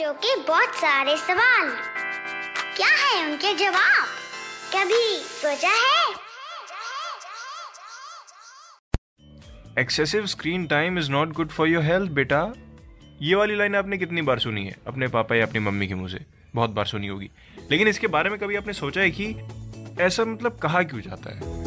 बच्चों के बहुत सारे सवाल। क्या है उनके जवाब? कभी सोचा है? Excessive screen time is not good for your health बेटा। ये वाली लाइन आपने कितनी बार सुनी है? अपने पापा या अपनी मम्मी के मुँह से। बहुत बार सुनी होगी। लेकिन इसके बारे में कभी आपने सोचा है कि ऐसा मतलब कहा क्यों जाता है?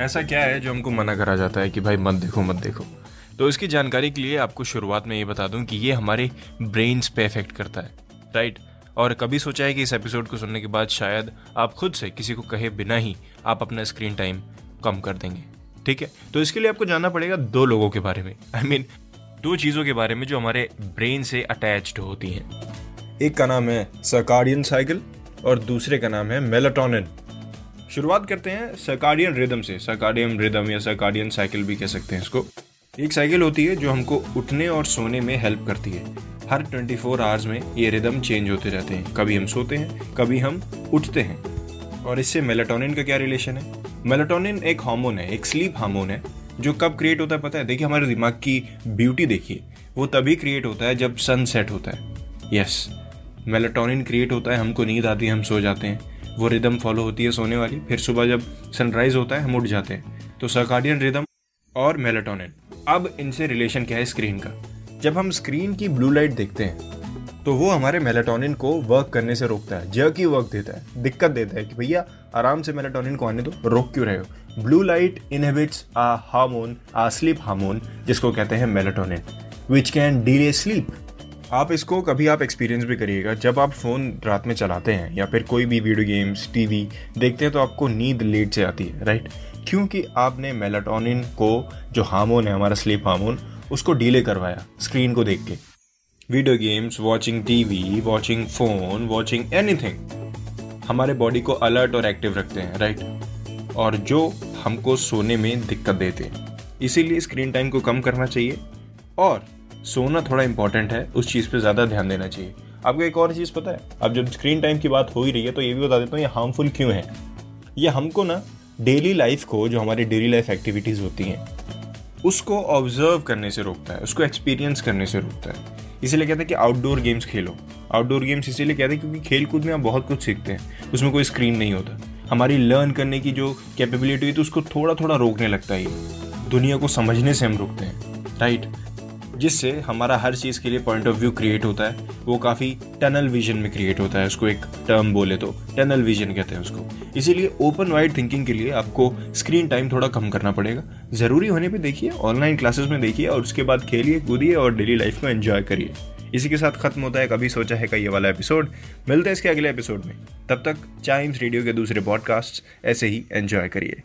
ऐसा क्या है जो हमको मना करा जाता है कि भाई मत देखो मत देखो? तो इसकी जानकारी के लिए आपको शुरुआत में ये बता दूँ कि ये हमारे ब्रेन्स पे इफ़ेक्ट करता है राइट और कभी सोचा है कि इस एपिसोड को सुनने के बाद शायद आप खुद से किसी को कहे बिना ही आप अपना स्क्रीन टाइम कम कर देंगे ठीक है? तो इसके लिए आपको जानना पड़ेगा दो लोगों के बारे में। आई I मीन mean, दो चीज़ों के बारे में जो हमारे ब्रेन से अटैच्ड होती हैं। एक का नाम है सर्काडियन साइकिल और दूसरे का नाम है मेलाटोनिन शुरुआत करते हैं सर्काडियन रिदम से। सर्काडियन रिदम या सर्काडियन साइकिल भी कह सकते हैं इसको। एक साइकिल होती है जो हमको उठने और सोने में हेल्प करती है। हर 24 फोर आवर्स में ये रिदम चेंज होते रहते हैं। कभी हम सोते हैं, कभी हम उठते हैं। और इससे मेलाटोनिन का क्या रिलेशन है? मेलाटोनिन एक हार्मोन है, एक स्लीप हार्मोन है, जो कब क्रिएट होता है पता है? देखिए हमारे दिमाग की ब्यूटी देखिए। वो तभी क्रिएट होता है जब सन सेट होता है। यस मेलाटोनिन क्रिएट होता है, हमको नींद आती है, हम सो जाते हैं। वो रिदम फॉलो होती है सोने वाली। फिर सुबह जब सनराइज होता है, हम उठ जाते हैं। तो सर्काडियन रिदम और मेलाटोनिन अब इनसे रिलेशन क्या है स्क्रीन का? जब हम स्क्रीन की ब्लू लाइट देखते हैं तो वो हमारे मेलाटोनिन को वर्क करने से रोकता है जय की वर्क देता है, दिक्कत देता है कि भैया, आराम से मेलाटोनिन को आने दो, रोक क्यों रहे हो? Blue light inhibits ah hormone ah sleep hormone जिसको कहते हैं melatonin which can delay sleep आप इसको कभी आप एक्सपीरियंस भी करिएगा। जब आप फ़ोन रात में चलाते हैं या फिर कोई भी वीडियो गेम्स टीवी देखते हैं तो आपको नींद लेट से आती है राइट क्योंकि आपने मेलाटोनिन को, जो हार्मोन है, हमारा स्लीप हार्मोन उसको डीले करवाया स्क्रीन को देख के। Video games watching TV watching phone watching anything हमारे बॉडी को अलर्ट और एक्टिव रखते हैं राइट और जो हमको सोने में दिक्कत देते हैं। इसीलिए स्क्रीन टाइम को कम करना चाहिए। और सोना थोड़ा इंपॉर्टेंट है, उस चीज़ पे ज़्यादा ध्यान देना चाहिए। आपको एक और चीज़ पता है, अब जब स्क्रीन टाइम की बात हो ही रही है तो ये भी बता देता हूँ, ये हार्मफुल क्यों है? ये हमको ना डेली लाइफ को, जो हमारी डेली लाइफ एक्टिविटीज़ होती हैं, उसको ऑब्ज़र्व करने से रोकता है, उसको एक्सपीरियंस करने से रोकता है। इसीलिए कहते हैं कि आउटडोर गेम्स खेलो। आउटडोर गेम्स इसीलिए कहते हैं क्योंकि खेल कूद में आप बहुत कुछ सीखते हैं, उसमें कोई स्क्रीन नहीं होता। हमारी लर्न करने की जो कैपेबिलिटी हुई तो उसको थोड़ा थोड़ा रोकने लगता है दुनिया को समझने से हम रुकते हैं राइट जिससे हमारा हर चीज़ के लिए पॉइंट ऑफ़ व्यू क्रिएट होता है, वो काफ़ी टनल विजन में क्रिएट होता है उसको एक टर्म बोले तो टनल विजन कहते हैं उसको। इसीलिए ओपन वाइड थिंकिंग के लिए आपको स्क्रीन टाइम थोड़ा कम करना पड़ेगा। ज़रूरी होने पर देखिए ऑनलाइन क्लासेस में देखिए और उसके बाद खेलिए, कूदिए और डेली लाइफ को एंजॉय करिए। इसी के साथ खत्म होता है कभी सोचा है का ये वाला एपिसोड मिलते हैं इसके अगले एपिसोड में। तब तक चाइम्स रेडियो के दूसरे पॉडकास्ट ऐसे ही एंजॉय करिए।